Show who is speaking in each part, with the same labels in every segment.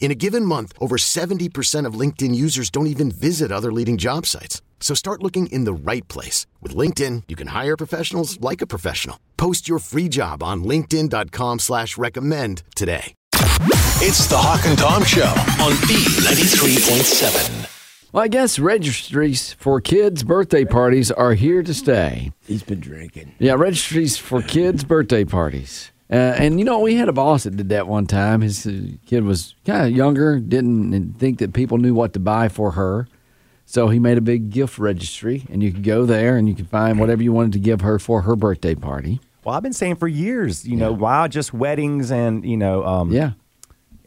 Speaker 1: In a given month, over 70% of LinkedIn users don't even visit other leading job sites. So start looking in the right place. With LinkedIn, you can hire professionals like a professional. Post your free job on linkedin.com slash recommend today.
Speaker 2: It's the Hawk and Tom Show on B93.7.
Speaker 3: Well, I guess registries for kids' birthday parties are here to stay.
Speaker 4: He's been drinking.
Speaker 3: Yeah, registries for kids' birthday parties. Uh, and you know, we had a boss that did that one time. His uh, kid was kind of younger, didn't think that people knew what to buy for her. So he made a big gift registry, and you could go there and you could find whatever you wanted to give her for her birthday party.
Speaker 5: Well, I've been saying for years, you know, why just weddings and, you know, um,
Speaker 3: Yeah.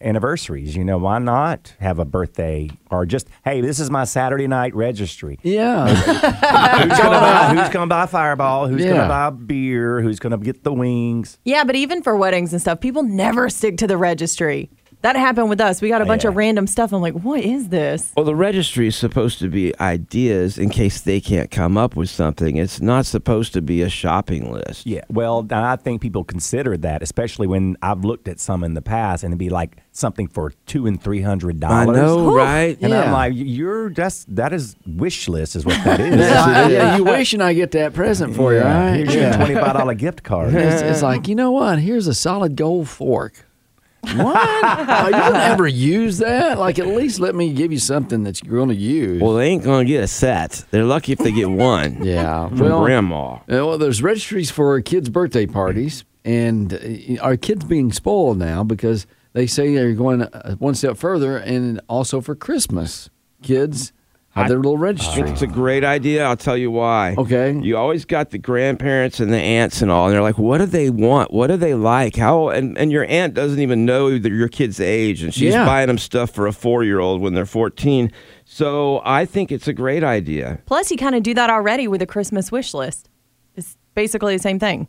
Speaker 5: Anniversaries? You know, why not have a birthday or just, hey, this is my Saturday night registry.
Speaker 3: Yeah.
Speaker 5: Who's gonna buy? Who's gonna buy Fireball? Who's
Speaker 3: Yeah.
Speaker 5: gonna buy beer? Who's gonna get the wings?
Speaker 6: Yeah, but even for weddings and stuff, people never stick to the registry. That happened with us. We got a oh, bunch of random stuff. I'm like, what is this?
Speaker 4: Well, the registry is supposed to be ideas in case they can't come up with something. It's not supposed to be a shopping list.
Speaker 5: Yeah, well, I think people consider that, especially when I've looked at some in the past, and it'd be like something for two and three hundred dollars.
Speaker 4: I
Speaker 5: dollars.
Speaker 4: know, right?
Speaker 5: And I'm like, you're just that is wish list, is what that is.
Speaker 3: yeah, yeah, you wishing I get that present for you,
Speaker 5: Yeah,
Speaker 3: right?
Speaker 5: Here's your twenty five dollar gift card.
Speaker 3: It's, it's like, you know what? Here's a solid gold fork. What? oh, you don't ever use that? Like, at least let me give you something that you're going to use.
Speaker 4: Well, they ain't going to get a set. They're lucky if they get one.
Speaker 3: yeah.
Speaker 4: From
Speaker 3: Well,
Speaker 4: grandma.
Speaker 3: uh, well, there's registries for kids' birthday parties, and uh, our kids being spoiled now because they say they're going uh, one step further, and also for Christmas, kids have their little registry.
Speaker 4: It's a great idea. I'll tell you why.
Speaker 3: Okay.
Speaker 4: You always got the grandparents and the aunts and all, and they're like, "What do they want? What do they like? How?" And and your aunt doesn't even know that your kid's age, and she's
Speaker 3: Yeah.
Speaker 4: buying them stuff for a four year old when they're fourteen. So I think it's a great idea.
Speaker 6: Plus, you kind of do that already with a Christmas wish list. It's basically the same thing.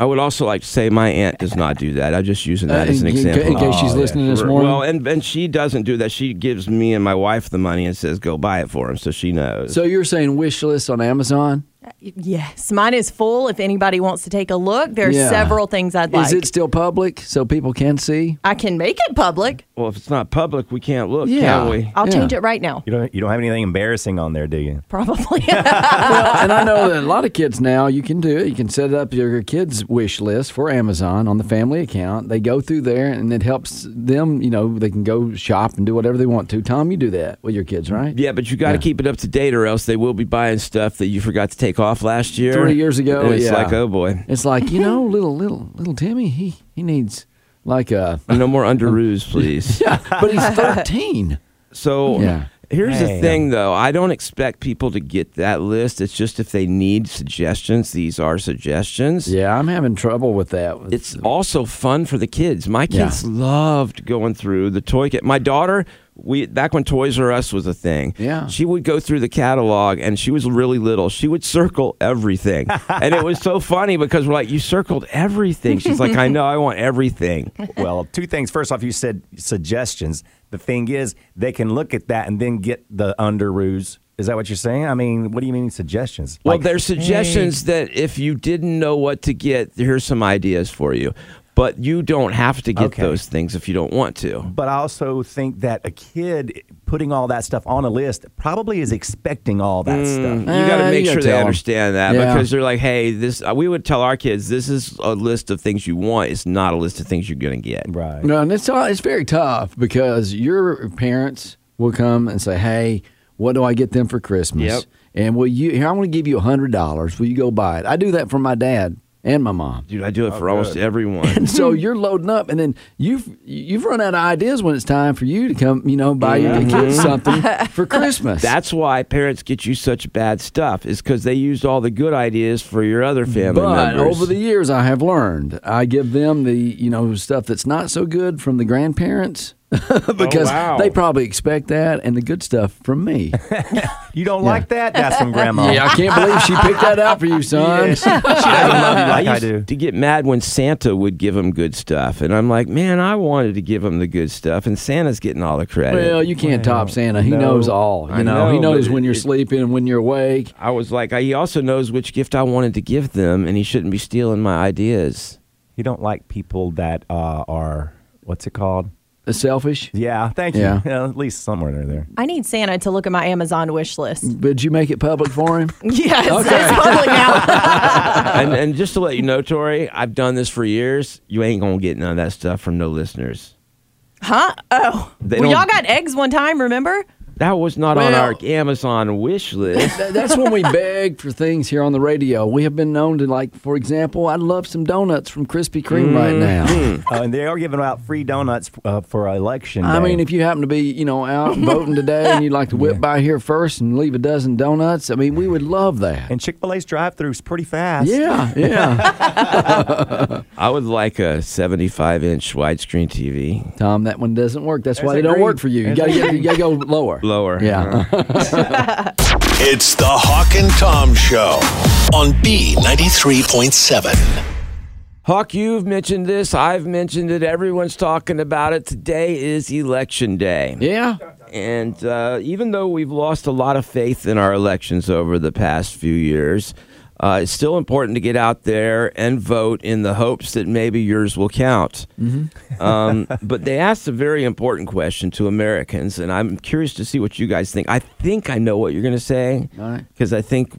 Speaker 4: I would also like to say my aunt does not do that. I'm just using that
Speaker 3: Uh,
Speaker 4: as an
Speaker 3: in, in-
Speaker 4: example.
Speaker 3: in case she's
Speaker 5: Oh, yeah.
Speaker 3: listening this morning.
Speaker 4: Well, and and she doesn't do that. She gives me and my wife the money and says, "Go buy it for him," so she knows.
Speaker 3: so you're saying wish list on Amazon?
Speaker 6: Yes, mine is full. If anybody wants to take a look, there's
Speaker 3: Yeah.
Speaker 6: several things I'd like.
Speaker 3: Is it still public so people can see?
Speaker 6: I can make it public.
Speaker 4: well, if it's not public, we can't look,
Speaker 3: Yeah.
Speaker 4: can we?
Speaker 6: I'll
Speaker 3: Yeah.
Speaker 6: change it right now.
Speaker 5: You don't you don't have anything embarrassing on there, do you?
Speaker 6: Probably.
Speaker 3: well, and I know that a lot of kids now you can do it. You can set up your kids' wish list for Amazon on the family account. They go through there, and it helps them. You know, they can go shop and do whatever they want to. Tom, you do that with your kids, right?
Speaker 4: Yeah, but you got to
Speaker 3: Yeah.
Speaker 4: keep it up to date, or else they will be buying stuff that you forgot to take off last year,
Speaker 3: Three years ago,
Speaker 4: And it's
Speaker 3: yeah.
Speaker 4: like, oh boy,
Speaker 3: It's like you know, little little little Timmy. He he needs like uh, a
Speaker 4: no more underoos, please.
Speaker 3: yeah, but he's thirteen.
Speaker 4: So
Speaker 3: Yeah.
Speaker 4: here's
Speaker 5: Hey,
Speaker 4: the thing, though. I don't expect people to get that list. It's just if they need suggestions, these are suggestions.
Speaker 3: Yeah, I'm having trouble with that.
Speaker 4: It's also fun for the kids. My
Speaker 3: Yeah.
Speaker 4: kids loved going through the toy kit. My daughter, we back when Toys R Us was a thing.
Speaker 3: Yeah.
Speaker 4: she would go through the catalog, and she was really little. She would circle everything, and it was so funny because we're like, "You circled everything." She's like, "I know, I want everything."
Speaker 5: well, two things. First off, you said suggestions. The thing is, they can look at that and then get the underoos. Is that what you're saying? I mean, what do you mean suggestions?
Speaker 4: Well,
Speaker 5: Like,
Speaker 4: there's suggestions that if you didn't know what to get, here's some ideas for you. But you don't have to get
Speaker 5: Okay.
Speaker 4: those things if you don't want to.
Speaker 5: But I also think that a kid putting all that stuff on a list probably is expecting all that stuff.
Speaker 4: You got to
Speaker 3: Uh,
Speaker 4: make
Speaker 3: you
Speaker 4: sure they
Speaker 3: tell 'em.
Speaker 4: understand that
Speaker 3: Yeah.
Speaker 4: because they're like, "Hey, this." Uh, we would tell our kids, "This is a list of things you want. It's not a list of things you're going to get."
Speaker 5: Right.
Speaker 3: No, and it's it's very tough because your parents will come and say, "Hey, what do I get them for Christmas?"
Speaker 4: Yep.
Speaker 3: And will you? Here, I want to give you a hundred dollars. Will you go buy it? I do that for my dad and my mom.
Speaker 4: Dude, I do it oh, for almost everyone.
Speaker 3: And so you're loading up, and then you've you've run out of ideas when it's time for you to come, you know, buy your kids mm-hmm. something for Christmas.
Speaker 4: That's why parents get you such bad stuff, is because they used all the good ideas for your other family
Speaker 3: but
Speaker 4: members.
Speaker 3: over the years, I have learned I give them the you know stuff that's not so good from the grandparents because
Speaker 5: wow.
Speaker 3: they probably expect that, and the good stuff from me.
Speaker 5: You don't like that? That's from grandma.
Speaker 3: yeah, I can't believe she picked that out for you, son.
Speaker 5: Yeah, she, she doesn't love you like I
Speaker 4: used
Speaker 5: do.
Speaker 4: to get mad when Santa would give them good stuff, and I'm like, man, I wanted to give them the good stuff, and Santa's getting all the credit.
Speaker 3: Well, you can't top Santa. He
Speaker 5: no.
Speaker 3: knows all. You
Speaker 4: I
Speaker 3: know, he knows when you're
Speaker 4: it-
Speaker 3: sleeping and when you're awake.
Speaker 4: I was like, I, he also knows which gift I wanted to give them, and he shouldn't be stealing my ideas.
Speaker 5: You don't like people that uh, are what's it called?
Speaker 3: The selfish.
Speaker 5: Yeah, thank you.
Speaker 3: Yeah.
Speaker 5: at least somewhere they're there.
Speaker 6: I need Santa to look at my Amazon wish list.
Speaker 3: Did you make it public for him?
Speaker 6: Yes,
Speaker 3: Okay.
Speaker 6: it's public now.
Speaker 4: and, and just to let you know, Tori, I've done this for years. You ain't gonna get none of that stuff from no listeners.
Speaker 6: huh? Oh,
Speaker 4: They
Speaker 6: well,
Speaker 4: don't-
Speaker 6: y'all got eggs one time. Remember?
Speaker 4: That was not on our Amazon wish list.
Speaker 3: That's when we beg for things here on the radio. We have been known to, like, for example, I'd love some donuts from Krispy Kreme right now.
Speaker 5: Uh, and they are giving out free donuts uh, for election.
Speaker 3: I
Speaker 5: day.
Speaker 3: mean, if you happen to be, you know, out voting today and you'd like to whip by here first and leave a dozen donuts, I mean, we would love that.
Speaker 5: and Chick Fil A's drive-throughs pretty fast.
Speaker 3: Yeah, yeah.
Speaker 4: I would like a 75 inch widescreen TV.
Speaker 3: Tom, that one doesn't work. That's why they
Speaker 5: a
Speaker 3: don't work for you. You
Speaker 5: there's
Speaker 3: gotta,
Speaker 5: a
Speaker 3: get, you gotta go lower.
Speaker 4: Lower.
Speaker 3: Yeah.
Speaker 2: It's the Hawk and Tom Show on B93.7.
Speaker 4: Hawk, you've mentioned this. I've mentioned it. Everyone's talking about it. Today is election day.
Speaker 3: yeah.
Speaker 4: And uh, even though we've lost a lot of faith in our elections over the past few years, uh, it's still important to get out there and vote in the hopes that maybe yours will count. Um, but they asked a very important question to Americans, and I'm curious to see what you guys think. I think I know what you're going to say
Speaker 3: All right.
Speaker 4: because I think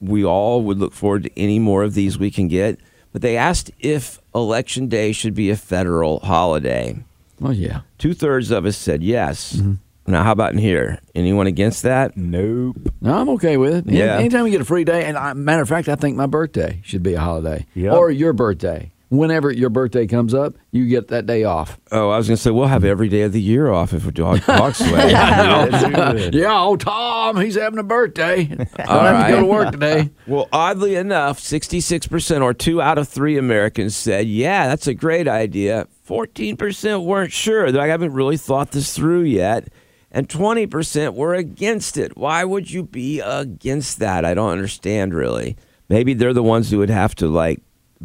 Speaker 4: we all would look forward to any more of these we can get. But they asked if Election Day should be a federal holiday.
Speaker 3: Well, yeah.
Speaker 4: Two thirds of us said yes.
Speaker 3: Mm-hmm.
Speaker 4: Now, how about in here? Anyone against that?
Speaker 5: Nope.
Speaker 3: No, I'm okay with it. Any-
Speaker 4: Yeah.
Speaker 3: Anytime you get a free day, and I, matter of fact, I think my birthday should be a holiday,
Speaker 5: Yep.
Speaker 3: or your birthday. Whenever your birthday comes up, you get that day off.
Speaker 4: Oh, I was going to say we'll have every day of the year off if we dog dog sweat.
Speaker 3: Yeah, oh Tom, he's having a birthday. I don't
Speaker 4: All
Speaker 3: have to go to work today.
Speaker 4: Well, oddly enough, 66% or two out of three Americans said, yeah, that's a great idea. 14% weren't sure. They I haven't really thought this through yet. And 20% were against it. Why would you be against that? I don't understand really. Maybe they're the ones who would have to like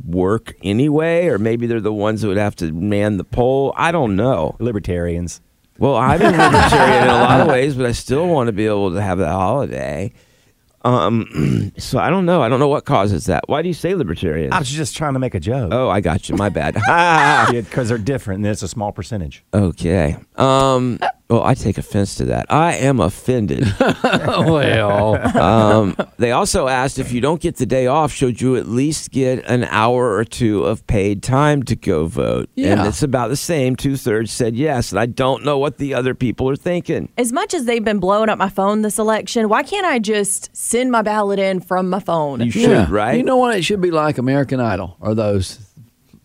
Speaker 4: work anyway, or maybe they're the ones who would have to man the poll. I don't know.
Speaker 5: Libertarians.
Speaker 4: Well, I'm a libertarian in a lot of ways, but I still want to be able to have that holiday. Um, so I don't know. I don't know what causes that. Why do you say libertarian?
Speaker 5: I was just trying to make a joke.
Speaker 4: Oh, I got you. My bad.
Speaker 5: because they're different, and it's a small percentage.
Speaker 4: okay. Um. Well, I take offense to that. I am offended.
Speaker 3: well,
Speaker 4: Um. They also asked if you don't get the day off, should you at least get an hour or two of paid time to go vote? And
Speaker 3: Yeah.
Speaker 4: it's about the same. Two thirds said yes, and I don't know what the other people are thinking.
Speaker 6: As much as they've been blowing up my phone this election, why can't I just send my ballot in from my phone?
Speaker 4: You should,
Speaker 3: yeah.
Speaker 4: right?
Speaker 3: You know what? It should be like American Idol or those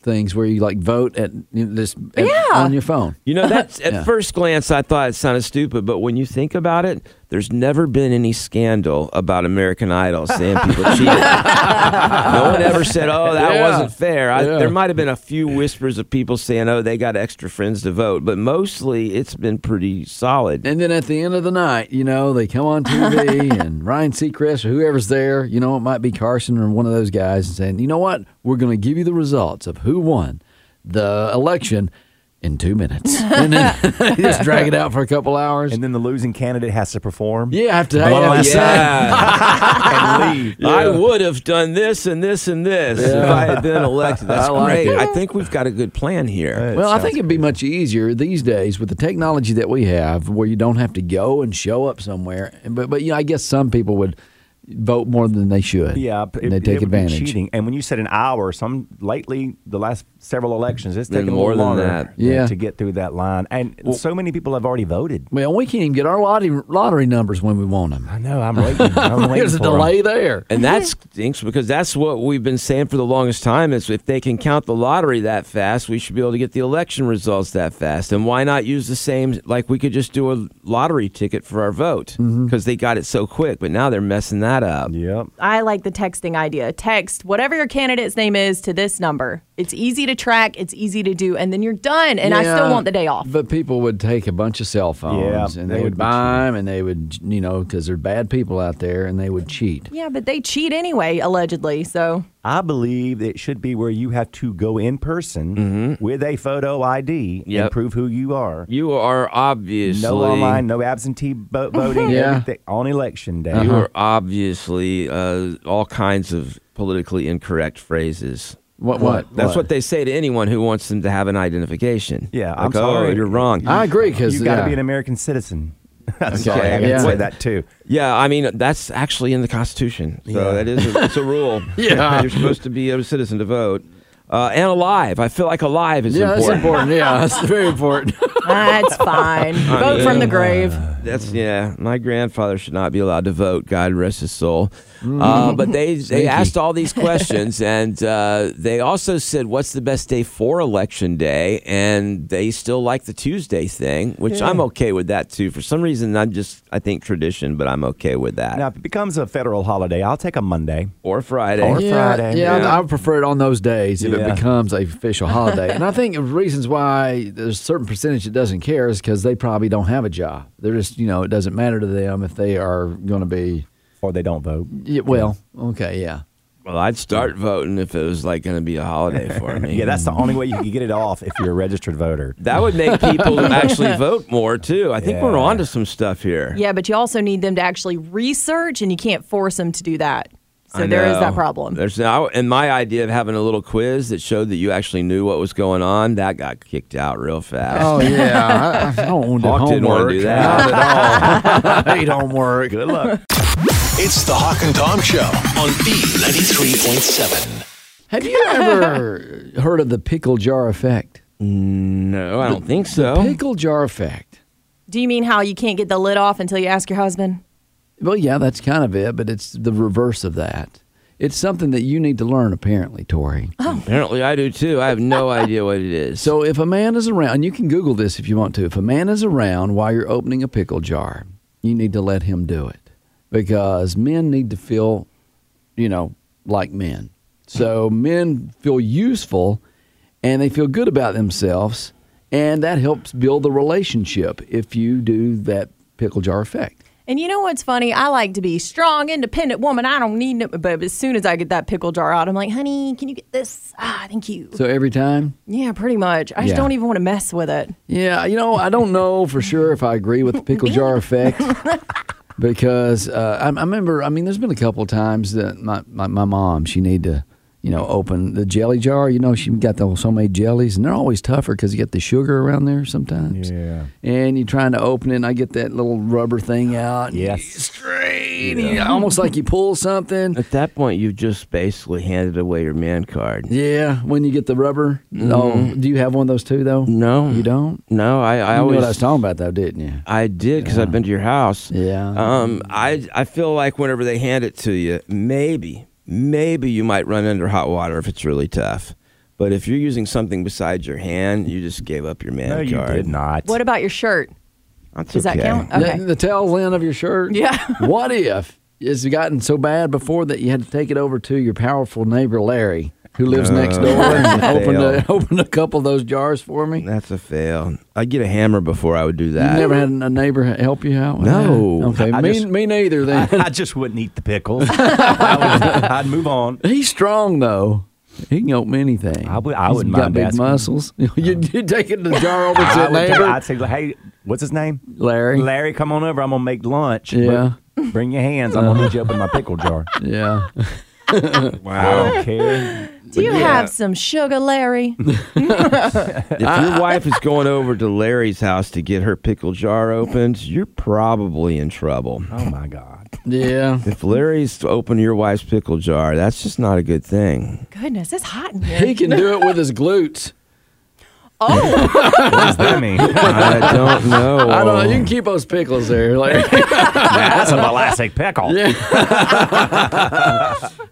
Speaker 3: things where you like vote at you know, this at-
Speaker 6: Yeah.
Speaker 3: on your phone.
Speaker 4: You know, that's at
Speaker 3: Yeah.
Speaker 4: first glance, I thought it sounded stupid, but when you think about it, there's never been any scandal about American Idol saying people cheated. no one ever said, "Oh, that
Speaker 3: Yeah.
Speaker 4: wasn't fair." I,
Speaker 3: Yeah.
Speaker 4: There might have been a few whispers of people saying, "Oh, they got extra friends to vote," but mostly it's been pretty solid.
Speaker 3: And then at the end of the night, you know, they come on TV and Ryan Seacrest or whoever's there, you know, it might be Carson or one of those guys, and saying, you know what, we're going to give you the results of who won the election in two minutes. And then just drag it out for a couple hours.
Speaker 5: And then the losing candidate has to perform.
Speaker 3: yeah, I have to
Speaker 5: One
Speaker 3: yeah,
Speaker 5: last
Speaker 4: yeah.
Speaker 5: and leave.
Speaker 4: I would have done this and this and this if I had been elected. That's
Speaker 3: I like
Speaker 4: great.
Speaker 3: it.
Speaker 4: I think we've got a good plan here.
Speaker 3: Well, I think it'd be much easier these days with the technology that we have, where you don't have to go and show up somewhere. But, but you know, I guess some people would vote more than they should.
Speaker 5: Yeah,
Speaker 3: and
Speaker 5: it-
Speaker 3: they
Speaker 5: it
Speaker 3: take
Speaker 5: would be
Speaker 3: advantage.
Speaker 5: cheating. And when you said an hour, some lately the last several elections, it's
Speaker 4: Been
Speaker 5: taken
Speaker 4: more
Speaker 5: a
Speaker 4: than
Speaker 5: little longer
Speaker 4: that.
Speaker 3: Yeah.
Speaker 5: to get through that line. And so many people have already voted.
Speaker 3: Well, we can't even get our lottery lottery numbers when we want them.
Speaker 5: I know. I'm waiting. I'm waiting
Speaker 3: There's a
Speaker 5: for 'em.
Speaker 3: delay there.
Speaker 4: And that stinks because that's what we've been saying for the longest time is if they can count the lottery that fast, we should be able to get the election results that fast. And why not use the same, like we could just do a lottery ticket for our vote mm-hmm. because they got it so quick, but now they're messing that up.
Speaker 5: Yep.
Speaker 6: I like the texting idea. Text whatever your candidate's name is to this number. It's easy to track, it's easy to do, and then you're done. And I still want the day off.
Speaker 3: But people would take a bunch of cell phones
Speaker 5: Yeah,
Speaker 3: and
Speaker 5: they
Speaker 3: they,
Speaker 5: would
Speaker 3: would buy them and they would, you know, because they're bad people out there and they would cheat.
Speaker 6: Yeah, but they cheat anyway, allegedly. So
Speaker 5: I believe it should be where you have to go in person with a photo ID
Speaker 4: Yep.
Speaker 5: and prove who you are.
Speaker 4: You are obviously
Speaker 5: No online, no absentee vo- voting,
Speaker 3: Yeah.
Speaker 5: everything on election day.
Speaker 4: You are obviously uh, all kinds of politically incorrect phrases.
Speaker 3: What? What?
Speaker 4: That's what they say to anyone who wants them to have an identification.
Speaker 5: Yeah,
Speaker 4: Like,
Speaker 5: I'm
Speaker 4: oh,
Speaker 5: sorry.
Speaker 4: you're wrong.
Speaker 3: I agree because
Speaker 5: You've got to be an American citizen. Sorry, I
Speaker 4: Okay.
Speaker 5: gotta
Speaker 3: Yeah.
Speaker 5: say that too.
Speaker 4: Yeah, I mean that's actually in the Constitution, so
Speaker 5: Yeah.
Speaker 4: that is a, it's a rule.
Speaker 3: Yeah.
Speaker 4: you're supposed to be a citizen to vote, uh, and alive. I feel like alive is
Speaker 3: yeah,
Speaker 4: important.
Speaker 3: that's important. Yeah, that's very important.
Speaker 6: that's fine. Vote from the grave.
Speaker 4: That's yeah. My grandfather should not be allowed to vote. God rest his soul.
Speaker 3: Mm.
Speaker 4: Uh, but they they asked all these questions, and uh, they also said, "What's the best day for election day?" And they still like the Tuesday thing, which I'm okay with that too. For some reason, I'm just I think tradition, but I'm okay with that.
Speaker 5: Now, if it becomes a federal holiday, I'll take a Monday.
Speaker 4: or Friday.
Speaker 5: Or
Speaker 3: yeah,
Speaker 5: Friday.
Speaker 3: Yeah,
Speaker 4: Yeah.
Speaker 3: I would prefer it on those days if
Speaker 5: Yeah.
Speaker 3: It becomes a official holiday. and I think the reasons why there's a certain percentage that doesn't care is because they probably don't have a job. They're just, you know, it doesn't matter to them if they are going to be.
Speaker 5: Or they don't vote.
Speaker 3: Yeah, well, okay, yeah.
Speaker 4: Well, I'd start voting if it was like going to be a holiday for me.
Speaker 5: Yeah, that's the only way you can get it off if you're a registered voter.
Speaker 4: that would make people actually vote more too. I think we're
Speaker 5: Yeah.
Speaker 4: on to some stuff here.
Speaker 6: Yeah, but you also need them to actually research, and you can't force them to do that. So there is that problem.
Speaker 4: There's now, and my idea of having a little quiz that showed that you actually knew what was going on, that got kicked out real fast.
Speaker 3: Oh, yeah. I, I don't want to do
Speaker 4: Hawk didn't wanna
Speaker 3: homework.
Speaker 4: do that.
Speaker 3: Not at all. I hate homework.
Speaker 5: Good luck.
Speaker 2: It's the Hawk and Tom Show on B93.7.
Speaker 3: Have you ever heard of the pickle jar effect?
Speaker 4: No, I don't think so.
Speaker 3: Pickle jar effect.
Speaker 6: Do you mean how you can't get the lid off until you ask your husband?
Speaker 3: Well, yeah, that's kind of it, but it's the reverse of that. It's something that you need to learn, apparently, Tori. Oh.
Speaker 4: Apparently, I do too. I have no idea what it is.
Speaker 3: So, if a man is around, and you can Google this if you want to, if a man is around while you're opening a pickle jar, you need to let him do it because men need to feel, you know, like men. So, men feel useful and they feel good about themselves, and that helps build the relationship if you do that pickle jar effect.
Speaker 6: And you know what's funny? I like to be strong, independent woman. I don't need no. But as soon as I get that pickle jar out, I'm like, honey, can you get this? Ah, thank you.
Speaker 3: So, every time,
Speaker 6: yeah, pretty much. I just
Speaker 3: Yeah.
Speaker 6: don't even want to mess with it.
Speaker 3: Yeah, you know, I don't know for sure if I agree with the pickle jar effect because uh, I, I remember. I mean, there's been a couple of times that my, my, my mom she need to you know open the jelly jar. You know, she got those homemade jellies, and they're always tougher because you get the sugar around there sometimes.
Speaker 5: Yeah.
Speaker 3: And you're trying to open it, and I get that little rubber thing out. and
Speaker 5: Yes.
Speaker 3: strain, you almost like you pull something.
Speaker 4: At that point, you've just basically handed away your man card.
Speaker 3: Yeah, when you get the rubber. Oh, do you have one of those too, though?
Speaker 4: Mm-hmm. No.
Speaker 3: you don't.
Speaker 4: No, I, I
Speaker 3: You
Speaker 4: always
Speaker 3: knew what I was talking about, though, didn't you?
Speaker 4: I did because I've been to your house.
Speaker 3: Yeah.
Speaker 4: Um, I I feel like whenever they hand it to you, maybe maybe you might run under hot water if it's really tough. But if you're using something besides your hand, you just gave up your man
Speaker 5: No, you
Speaker 4: card.
Speaker 5: did not.
Speaker 6: What about your shirt?
Speaker 4: That's
Speaker 6: Does that
Speaker 4: okay.
Speaker 6: count?
Speaker 3: The-
Speaker 6: Okay.
Speaker 3: The, tail end of your shirt.
Speaker 6: Yeah.
Speaker 3: what if it's gotten so bad before that you had to take it over to your powerful neighbor Larry, who lives next uh, door, and open a, open a couple of those jars for me?
Speaker 4: That's a fail. I'd get a hammer before I would do that.
Speaker 3: You've never had a neighbor help you out?
Speaker 4: No.
Speaker 3: Okay.
Speaker 5: I
Speaker 3: me,
Speaker 5: just-
Speaker 3: me neither. Then
Speaker 5: I just wouldn't eat the pickles. I would, I'd move on.
Speaker 3: he's strong though. He can open anything.
Speaker 5: I would- I
Speaker 3: He's
Speaker 5: wouldn't
Speaker 3: got
Speaker 5: mind
Speaker 3: big
Speaker 5: asking.
Speaker 3: muscles. you you taking the jar over to
Speaker 5: I
Speaker 3: the
Speaker 5: would
Speaker 3: neighbor,
Speaker 5: I'd say, hey, what's his name?
Speaker 3: Larry.
Speaker 5: Larry, come on over. I'm gonna make lunch.
Speaker 3: Yeah.
Speaker 5: Bring your hands. I'm gonna need you up in my pickle jar.
Speaker 3: Yeah.
Speaker 5: I don't care.
Speaker 6: Do you have some sugar, Larry?
Speaker 4: If your wife is going over to Larry's house to get her pickle jar opened, you're probably in trouble.
Speaker 5: Oh my God.
Speaker 3: Yeah.
Speaker 4: If Larry's open your wife's pickle jar, that's just not a good thing.
Speaker 6: Goodness, it's hot in here.
Speaker 3: He can do it with his glutes.
Speaker 6: Oh,
Speaker 5: What does that mean?
Speaker 4: I don't know.
Speaker 3: I don't know. You can keep those pickles there. Like,
Speaker 5: That's a elastic pickle. Yeah.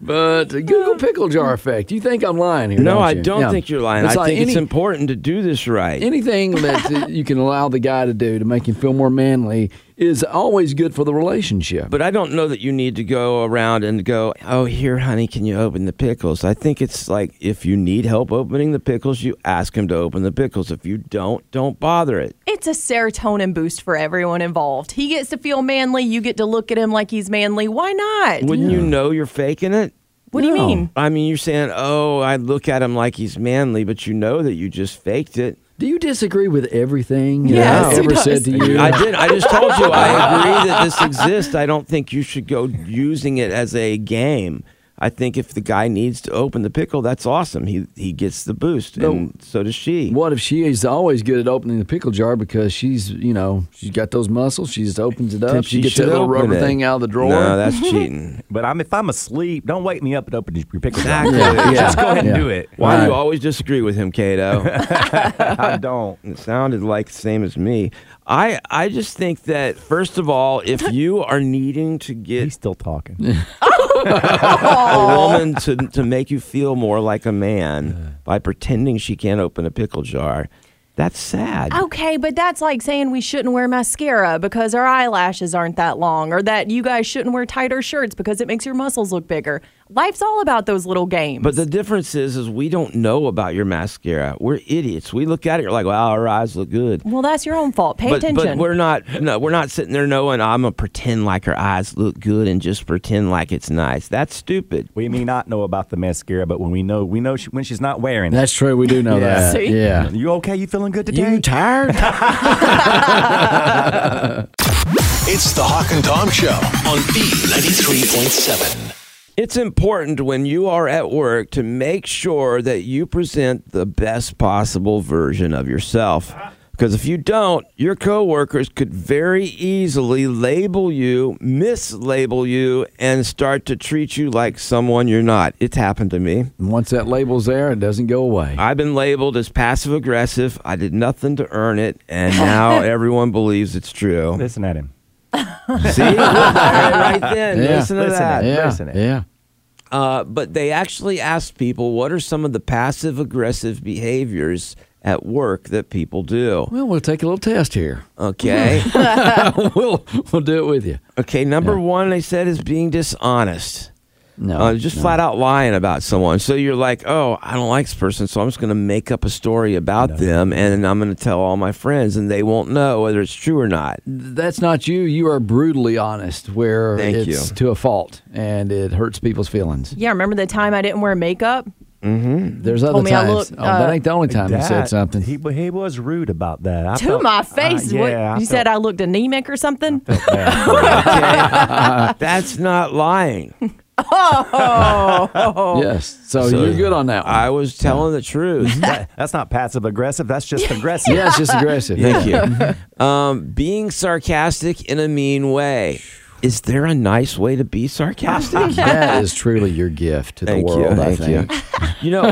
Speaker 3: but Google pickle jar effect. You think I'm lying here?
Speaker 4: No,
Speaker 3: don't
Speaker 4: I
Speaker 3: you?
Speaker 4: don't
Speaker 3: Yeah.
Speaker 4: think you're lying. I
Speaker 3: like
Speaker 4: think it's important to do this right.
Speaker 3: Anything that uh, you can allow the guy to do to make him feel more manly is always good for the relationship.
Speaker 4: But I don't know that you need to go around and go, oh, here, honey, can you open the pickles? I think it's like if you need help opening the pickles, you ask him to open the pickles. If you don't, don't bother it.
Speaker 6: it's a serotonin boost for everyone involved. He gets to feel manly. You get to look at him like he's manly. Why not?
Speaker 4: Wouldn't you know you're faking it?
Speaker 6: what do you mean?
Speaker 4: I mean, you're saying, oh, I look at him like he's manly, but you know that you just faked it.
Speaker 3: Do you disagree with everything you
Speaker 6: Yes,
Speaker 3: know,
Speaker 6: he
Speaker 3: ever
Speaker 6: does.
Speaker 3: said to you?
Speaker 4: I did. I just told you I agree that this exists. I don't think you should go using it as a game. I think if the guy needs to open the pickle, that's awesome. He he gets the boost, and so does she.
Speaker 3: What if she is always good at opening the pickle jar because she's, you know, she's got those muscles. She just opens it up. She,
Speaker 4: she
Speaker 3: gets that little rubber
Speaker 4: it.
Speaker 3: thing out of the drawer.
Speaker 4: No, that's cheating.
Speaker 5: But I'm, if I'm asleep, don't wake me up and open your pickle jar.
Speaker 4: Exactly.
Speaker 3: Yeah, yeah.
Speaker 5: Just go ahead and
Speaker 3: Yeah.
Speaker 5: do it.
Speaker 4: Why do you always disagree with him, Cato?
Speaker 5: I don't.
Speaker 4: it sounded like the same as me. I I just think that first of all, if you are needing to get
Speaker 5: He's still talking.
Speaker 4: A woman to to make you feel more like a man by pretending she can't open a pickle jar, that's sad.
Speaker 6: Okay, but that's like saying we shouldn't wear mascara because our eyelashes aren't that long, or that you guys shouldn't wear tighter shirts because it makes your muscles look bigger. Life's all about those little games.
Speaker 4: But the difference is, is we don't know about your mascara. We're idiots. We look at it, you're like, "Wow, our eyes look good."
Speaker 6: well, that's your own fault. Pay
Speaker 4: but,
Speaker 6: attention.
Speaker 4: but we're not. No, we're not sitting there knowing I'm gonna pretend like her eyes look good and just pretend like it's nice. That's stupid.
Speaker 5: We may not know about the mascara, but when we know, we know she, when she's not wearing it.
Speaker 3: That's true. We do know
Speaker 5: Yeah.
Speaker 3: that.
Speaker 6: See?
Speaker 3: Yeah.
Speaker 5: You okay? You feeling good today?
Speaker 3: You tired?
Speaker 2: It's the Hawk and Tom Show on B93.7.
Speaker 4: It's important when you are at work to make sure that you present the best possible version of yourself. Because if you don't, your coworkers could very easily label you, mislabel you, and start to treat you like someone you're not. It's happened to me.
Speaker 3: Once that label's there, it doesn't go away.
Speaker 4: I've been labeled as passive aggressive. I did nothing to earn it, and now everyone believes it's true.
Speaker 5: Listen at him.
Speaker 4: See? right then.
Speaker 3: Yeah.
Speaker 4: Listen to
Speaker 5: Listen
Speaker 4: that.
Speaker 5: at-
Speaker 3: yeah.
Speaker 5: Listen,
Speaker 3: Yeah.
Speaker 4: Uh, but they actually asked people what are some of the passive aggressive behaviors at work that people do.
Speaker 3: Well, we'll take a little test here.
Speaker 4: Okay.
Speaker 3: we'll we'll do it with you.
Speaker 4: okay. Number one, they said is being dishonest.
Speaker 3: No,
Speaker 4: Uh, just
Speaker 3: no.
Speaker 4: flat out lying about someone. So you're like, oh, I don't like this person, so I'm just going to make up a story about them, and I'm going to tell all my friends, and they won't know whether it's true or not.
Speaker 3: That's not you. You are brutally honest, where
Speaker 4: Thank
Speaker 3: it's
Speaker 4: you.
Speaker 3: to a fault and it hurts people's feelings.
Speaker 6: yeah, remember the time I didn't wear makeup? Mhm.
Speaker 3: There's other
Speaker 6: Told me I
Speaker 3: times.
Speaker 6: look,
Speaker 3: oh, that
Speaker 6: uh,
Speaker 3: ain't the only time you said something.
Speaker 5: He, he was rude about that. I
Speaker 6: to
Speaker 5: felt-
Speaker 6: my face.
Speaker 5: Uh, yeah, I
Speaker 6: you said I looked anemic or something?
Speaker 5: bad.
Speaker 4: That's not lying.
Speaker 3: yes. So,
Speaker 4: So
Speaker 3: you're good on that one.
Speaker 4: I was telling the truth.
Speaker 5: That- that's not passive aggressive. That's just aggressive.
Speaker 3: yeah, it's just aggressive.
Speaker 4: Thank you. Um, being sarcastic in a mean way. Is there a nice way to be sarcastic?
Speaker 3: That is truly your gift to the
Speaker 4: Thank
Speaker 3: world.
Speaker 4: you.
Speaker 3: I
Speaker 4: Thank
Speaker 3: think.
Speaker 4: you. You know,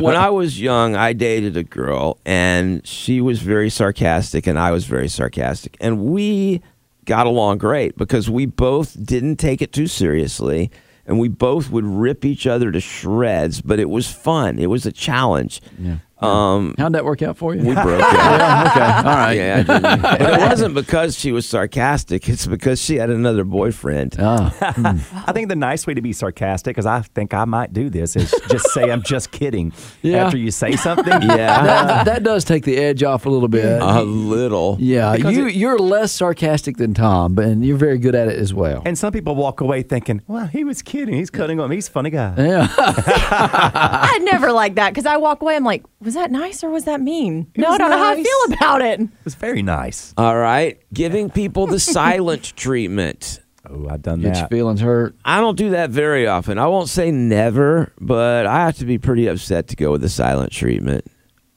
Speaker 4: when I was young, I dated a girl, and she was very sarcastic, and I was very sarcastic, and we got along great because we both didn't take it too seriously, and we both would rip each other to shreds. But it was fun. It was a challenge.
Speaker 3: Yeah.
Speaker 4: Um,
Speaker 3: How'd that work out for you?
Speaker 4: we broke up.
Speaker 3: yeah, okay. All right.
Speaker 4: Yeah, I but it wasn't because she was sarcastic. It's because she had another boyfriend.
Speaker 3: Ah,
Speaker 5: I think the nice way to be sarcastic, because I think I might do this, is just say I'm just kidding
Speaker 3: Yeah.
Speaker 5: after you say something.
Speaker 4: Yeah,
Speaker 3: that, that does take the edge off a little bit.
Speaker 4: a little.
Speaker 3: yeah,
Speaker 5: Because
Speaker 3: you
Speaker 5: it-
Speaker 3: you're less sarcastic than Tom, and you're very good at it as well.
Speaker 5: And some people walk away thinking, "Well, he was kidding. He's cutting on. He's a funny guy."
Speaker 3: yeah,
Speaker 6: I never like that because I walk away. I'm like, was that nice or was that mean? no, I don't know how I feel about it.
Speaker 5: It was very nice.
Speaker 4: All right, giving people the silent treatment.
Speaker 5: Oh, I've done
Speaker 3: get your
Speaker 5: that.
Speaker 3: feelings hurt.
Speaker 4: I don't do that very often. I won't say never, but I have to be pretty upset to go with the silent treatment.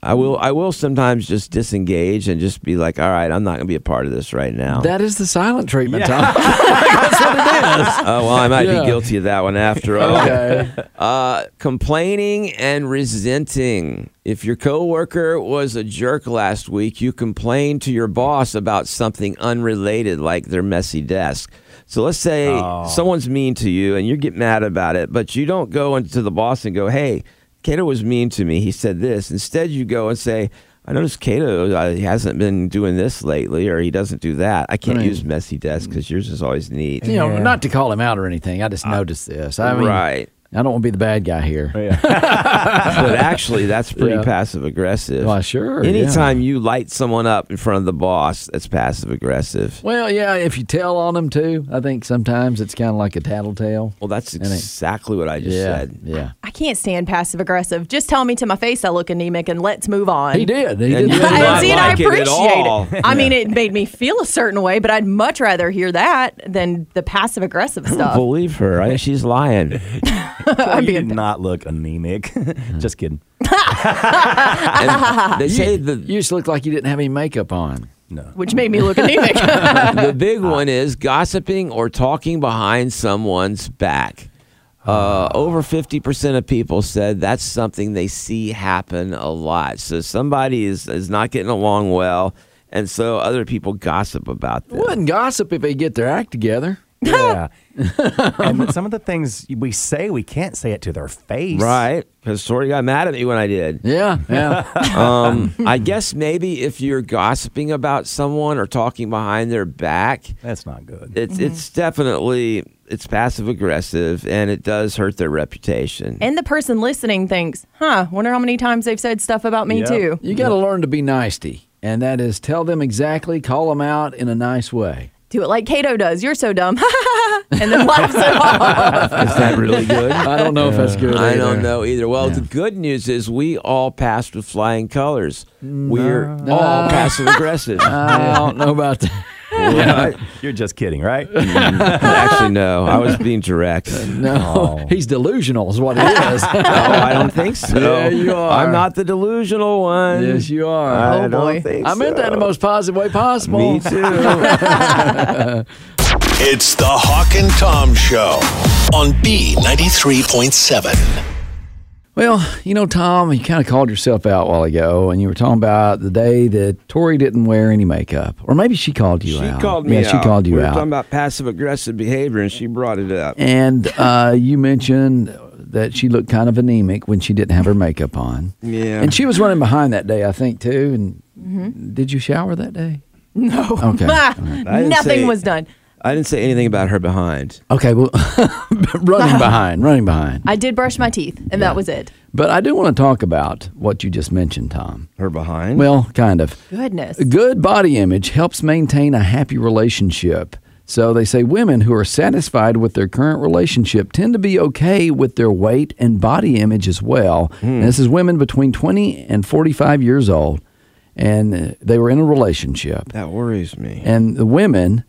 Speaker 4: I will. I will sometimes just disengage and just be like, "All right, I'm not going to be a part of this right now."
Speaker 3: That is the silent treatment, Tom. That's what it is.
Speaker 4: Oh well, I might
Speaker 3: Yeah.
Speaker 4: be guilty of that one after all.
Speaker 3: Okay.
Speaker 4: Uh, complaining and resenting. If your coworker was a jerk last week, you complained to your boss about something unrelated, like their messy desk. So let's say someone's mean to you and you get mad about it, but you don't go into the boss and go, "Hey, Cato was mean to me. He said this." Instead, you go and say. I noticed Cato uh, hasn't been doing this lately, or he doesn't do that. I can't
Speaker 3: Right.
Speaker 4: use messy desk because yours is always neat.
Speaker 3: You know, not to call him out or anything. I just noticed this. I mean,
Speaker 4: right.
Speaker 3: I don't want to be the bad guy here.
Speaker 4: but actually, that's pretty
Speaker 3: Yeah.
Speaker 4: passive aggressive.
Speaker 3: Well, sure, yeah.
Speaker 4: Anytime you light someone up in front of the boss, that's passive aggressive.
Speaker 3: Well, yeah, if you tell on them too, I think sometimes it's kind of like a tattletale.
Speaker 4: Well, that's
Speaker 3: it-
Speaker 4: exactly what I just
Speaker 3: yeah,
Speaker 4: said.
Speaker 3: yeah.
Speaker 6: I can't stand passive aggressive. Just tell me to my face I look anemic and let's move on.
Speaker 3: He did. He
Speaker 4: And
Speaker 3: did.
Speaker 4: you
Speaker 3: that.
Speaker 4: did
Speaker 6: And
Speaker 4: not
Speaker 6: see, and
Speaker 4: like
Speaker 6: I
Speaker 4: it at
Speaker 6: appreciate
Speaker 4: all.
Speaker 6: it. I mean, it made me feel a certain way, but I'd much rather hear that than the passive aggressive stuff.
Speaker 4: Believe her. I think she's lying.
Speaker 5: you did not look anemic. Hmm. Just kidding.
Speaker 4: And they say the
Speaker 3: You just looked like you didn't have any makeup on.
Speaker 5: No.
Speaker 6: Which made me look anemic.
Speaker 4: the big ah. one is gossiping or talking behind someone's back. Uh, ah. over 50% of people said that's something they see happen a lot. So somebody is, is not getting along well, and so other people gossip about them.
Speaker 3: Wouldn't gossip if they get their act together.
Speaker 5: Yeah. and some of the things we say, we can't say it to their face.
Speaker 4: Right? Because Tori got mad at me when I did.
Speaker 3: Yeah, yeah.
Speaker 4: Um, I guess maybe if you're gossiping about someone or talking behind their back,
Speaker 5: That's not good.
Speaker 4: it's it's definitely it's passive aggressive and it does hurt their reputation.
Speaker 6: and the person listening thinks, huh, wonder how many times they've said stuff about me
Speaker 5: Yep.
Speaker 6: too.
Speaker 3: you got to learn to be nasty, and that is tell them exactly, call them out in a nice way.
Speaker 6: Do it like Cato does. You're so dumb. and then laughs it off.
Speaker 4: Is that really good?
Speaker 3: I don't know if that's good.
Speaker 4: I
Speaker 3: either.
Speaker 4: don't know either. Well, the good news is we all passed with flying colors. We're all passive aggressive.
Speaker 3: I don't know about that.
Speaker 4: What?
Speaker 5: You're just kidding, right?
Speaker 4: Actually, no. I was being direct.
Speaker 3: No, oh. he's delusional, is what he is.
Speaker 4: No, I don't think so.
Speaker 3: Yeah, you are.
Speaker 4: I'm not the delusional one.
Speaker 3: yes, you are.
Speaker 4: I
Speaker 6: Oh,
Speaker 4: don't
Speaker 6: boy.
Speaker 4: think
Speaker 3: I meant that in the most positive way possible.
Speaker 4: Me too.
Speaker 2: It's the Hawk and Tom Show on B93.7.
Speaker 3: Well, you know, Tom, you kind of called yourself out a while ago, and you were talking about the day that Tori didn't wear any makeup, or maybe she called you
Speaker 4: She
Speaker 3: out.
Speaker 4: She called me
Speaker 3: Yeah,
Speaker 4: out.
Speaker 3: she called you out.
Speaker 4: we were
Speaker 3: out.
Speaker 4: talking about passive aggressive behavior, and she brought it up.
Speaker 3: and uh, you mentioned that she looked kind of anemic when she didn't have her makeup on.
Speaker 4: Yeah.
Speaker 3: And she was running behind that day, I think, too. And did you shower that day?
Speaker 6: No.
Speaker 3: Okay.
Speaker 4: I
Speaker 6: Nothing
Speaker 4: say-
Speaker 6: was done.
Speaker 4: I didn't say anything about her behind.
Speaker 3: Okay, well, running behind, running behind.
Speaker 6: I did brush my teeth, and that was it.
Speaker 3: But I do want to talk about what you just mentioned, Tom.
Speaker 4: Her behind?
Speaker 3: Well, kind of.
Speaker 6: Goodness.
Speaker 3: Good body image helps maintain a happy relationship. So they say women who are satisfied with their current relationship tend to be okay with their weight and body image as well. And this is women between 20 and 45 years old, and uh, they were in a relationship.
Speaker 4: that worries me.
Speaker 3: And the women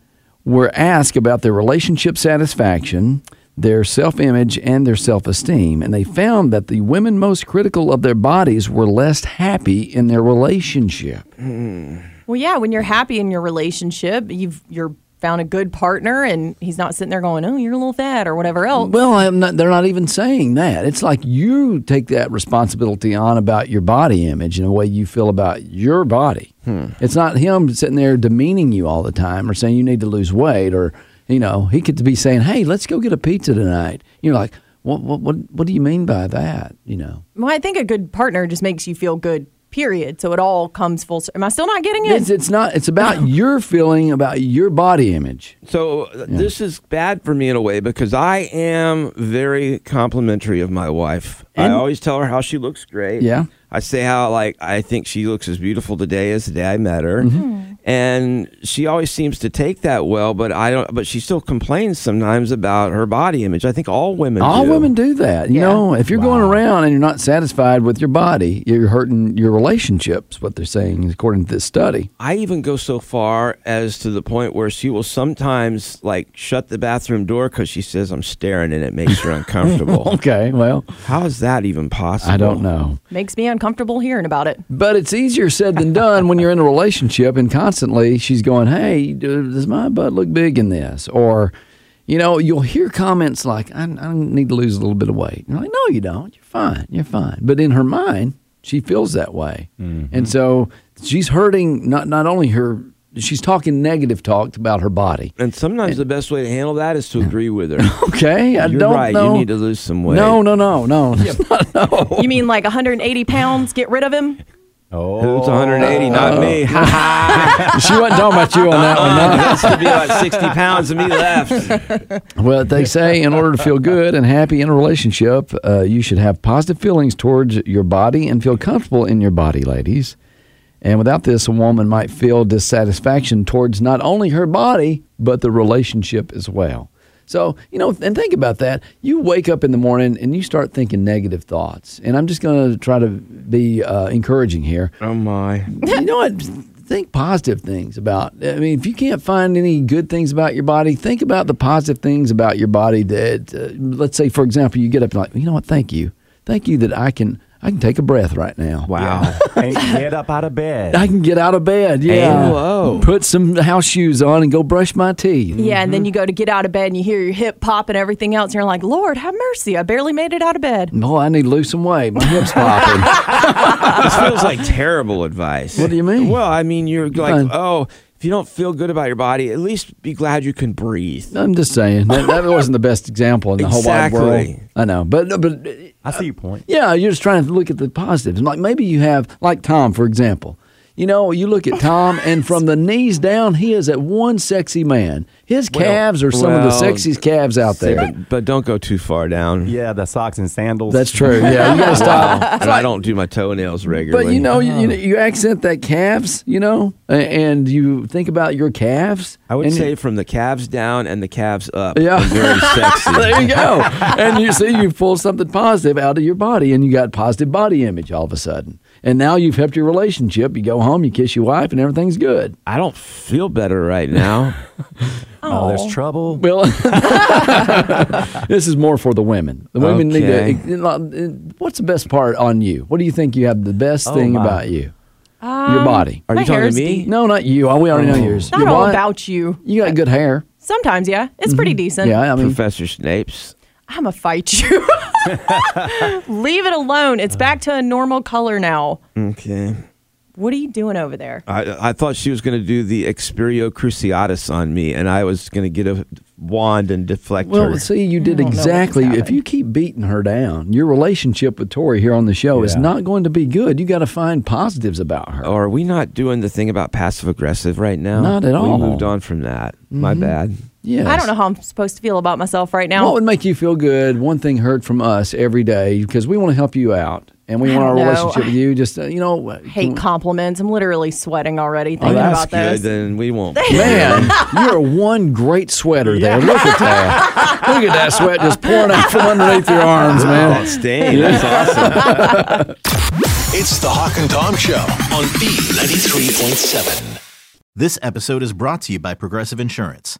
Speaker 3: were asked about their relationship satisfaction, their self image, and their self esteem. And they found that the women most critical of their bodies were less happy in their relationship.
Speaker 6: Well, yeah, when you're happy in your relationship, you've you're found a good partner, and he's not sitting there going, "Oh, you're a little fat" or whatever else.
Speaker 3: Well, I'm not, they're not even saying that. It's like you take that responsibility on about your body image and the way you feel about your body. Hmm. It's not him sitting there demeaning you all the time or saying you need to lose weight or, you know, he could be saying, hey, let's go get a pizza tonight. You're like, what, what, what, what do you mean by that? You know,
Speaker 6: Well, I think a good partner just makes you feel good. Period. So it all comes full. cir- Am I still not getting it?
Speaker 3: it's, it's not, it's about your feeling about your body image.
Speaker 4: So uh, this is bad for me in a way because I am very complimentary of my wife. I always tell her how she looks great.
Speaker 3: Yeah.
Speaker 4: I say how like I think she looks as beautiful today as the day I met her.
Speaker 3: Mm-hmm.
Speaker 4: and she always seems to take that well. But I don't. But she still complains sometimes about her body image. I think all women.
Speaker 3: All
Speaker 4: do.
Speaker 3: women do that. You
Speaker 6: Yeah.
Speaker 3: know, if you're going around and you're not satisfied with your body, you're hurting your relationships, what they're saying, according to this study.
Speaker 4: I even go so far as to the point where she will sometimes like shut the bathroom door because she says I'm staring and it makes her uncomfortable.
Speaker 3: Okay, well,
Speaker 4: How is that even possible?
Speaker 3: I don't know.
Speaker 6: Makes me uncomfortable hearing about it.
Speaker 3: But it's easier said than done when you're in a relationship and constantly she's going, Hey, does my butt look big in this? Or, you know, you'll hear comments like, I, I need to lose a little bit of weight. You're like, No, you don't. You're fine. You're fine. But in her mind, she feels that way. Mm-hmm. And so she's hurting not, not only her, she's talking negative talk about her body.
Speaker 4: And sometimes the best way to handle that is to agree with her.
Speaker 3: Okay. I
Speaker 4: You're
Speaker 3: don't
Speaker 4: right.
Speaker 3: know.
Speaker 4: You need to lose some weight.
Speaker 3: No, no, no, no. It's not- no.
Speaker 6: You mean like 180 pounds? Get rid of him?
Speaker 5: Oh,
Speaker 4: Who's 180? Not me. Ha ha.
Speaker 3: she wasn't talking about you on that one. no.
Speaker 4: That's to be about 60 pounds of me left.
Speaker 3: Well, they say in order to feel good and happy in a relationship, uh, you should have positive feelings towards your body and feel comfortable in your body, ladies. And without this, a woman might feel dissatisfaction towards not only her body, but the relationship as well. So, you know, and think about that. You wake up in the morning and you start thinking negative thoughts. And I'm just going to try to be uh, encouraging here
Speaker 4: Oh, my.
Speaker 3: you know what? Think positive things about. I mean, if you can't find any good things about your body, think about the positive things about your body. That, uh, let's say, for example, you get up and like, you know what? Thank you, thank you that I can I can take a breath right now.
Speaker 4: Wow.
Speaker 5: and get up out of bed.
Speaker 3: I can get out of bed. Yeah.
Speaker 4: Hello.
Speaker 3: Put some house shoes on and go brush my teeth.
Speaker 6: Yeah, and then you go to get out of bed and you hear your hip pop and everything else, and you're like, Lord, have mercy. I barely made it out of bed.
Speaker 3: Boy, I need to lose some weight. My hips popping.
Speaker 4: this feels like terrible advice.
Speaker 3: What do you mean?
Speaker 4: Well, I mean, you're like,
Speaker 3: Fine.
Speaker 4: oh, if you don't feel good about your body, at least be glad you can breathe.
Speaker 3: I'm just saying that, that wasn't the best example in the whole wide world. I know, but but
Speaker 5: I see your point.
Speaker 3: Yeah, you're just trying to look at the positives. Like maybe you have, like Tom, for example. You know, you look at Tom, and from the knees down, he is at one sexy man. His calves are some of the sexiest calves out
Speaker 4: Say,
Speaker 3: there.
Speaker 4: But, but don't go too far down.
Speaker 5: Yeah, the socks and sandals.
Speaker 3: That's true. Yeah, you got to stop.
Speaker 4: and I don't do my toenails regularly.
Speaker 3: But you know, you, you, oh. you accent that calves, you know, and you think about your calves.
Speaker 4: I would say from the calves down and the calves up.
Speaker 3: Yeah.
Speaker 4: Very sexy.
Speaker 3: there you go. And you see, you pull something positive out of your body, and you got positive body image all of a sudden. And now you've helped your relationship. You go home, you kiss your wife, and everything's good.
Speaker 4: I don't feel better right now.
Speaker 5: oh, there's trouble.
Speaker 3: Well, this is more for the women. The women
Speaker 4: Okay.
Speaker 3: need to. What's the best part on you? What do you think you have the best
Speaker 5: Oh,
Speaker 3: thing
Speaker 5: my.
Speaker 3: about you? Um, your body.
Speaker 4: Are you talking to me?
Speaker 6: deep.
Speaker 3: No, not you. Oh, we already know oh. yours.
Speaker 6: Not
Speaker 3: Your
Speaker 6: all
Speaker 3: what?
Speaker 6: about you.
Speaker 3: You got good hair.
Speaker 6: Sometimes, yeah. It's pretty mm-hmm. decent.
Speaker 3: Yeah, I mean,
Speaker 4: Professor Snapes.
Speaker 6: I'm going to fight you. Leave it alone. It's back to a normal color now.
Speaker 4: Okay.
Speaker 6: What are you doing over there?
Speaker 4: I, I thought she was going to do the Experio Cruciatus on me, and I was going to get a wand and deflect
Speaker 3: well,
Speaker 4: her.
Speaker 3: see, you did
Speaker 6: don't know what
Speaker 3: exactly. If you keep beating her down, your relationship with Tori here on the show is not going to be good. You got to find positives about her.
Speaker 4: Or are we not doing the thing about passive aggressive right now?
Speaker 3: Not at all.
Speaker 4: We moved on from that. My mm-hmm. bad.
Speaker 3: Yes.
Speaker 6: I don't know how I'm supposed to feel about myself right now.
Speaker 3: What would make you feel good? One thing heard from us every day because we want to help you out and we
Speaker 6: I
Speaker 3: want our
Speaker 6: know.
Speaker 3: relationship with you. Just uh, you know,
Speaker 6: hate compliments. I'm literally sweating already
Speaker 4: Oh,
Speaker 6: thinking
Speaker 4: that's
Speaker 6: about
Speaker 4: good.
Speaker 6: this.
Speaker 4: Then we won't.
Speaker 3: Man, you're one great sweater there. Look at that. Look at that sweat just pouring out from underneath your arms,
Speaker 4: Oh,
Speaker 3: man.
Speaker 4: Stain. That's awesome.
Speaker 2: It's the Hawk and Tom Show on B93.7.
Speaker 7: This episode is brought to you by Progressive Insurance.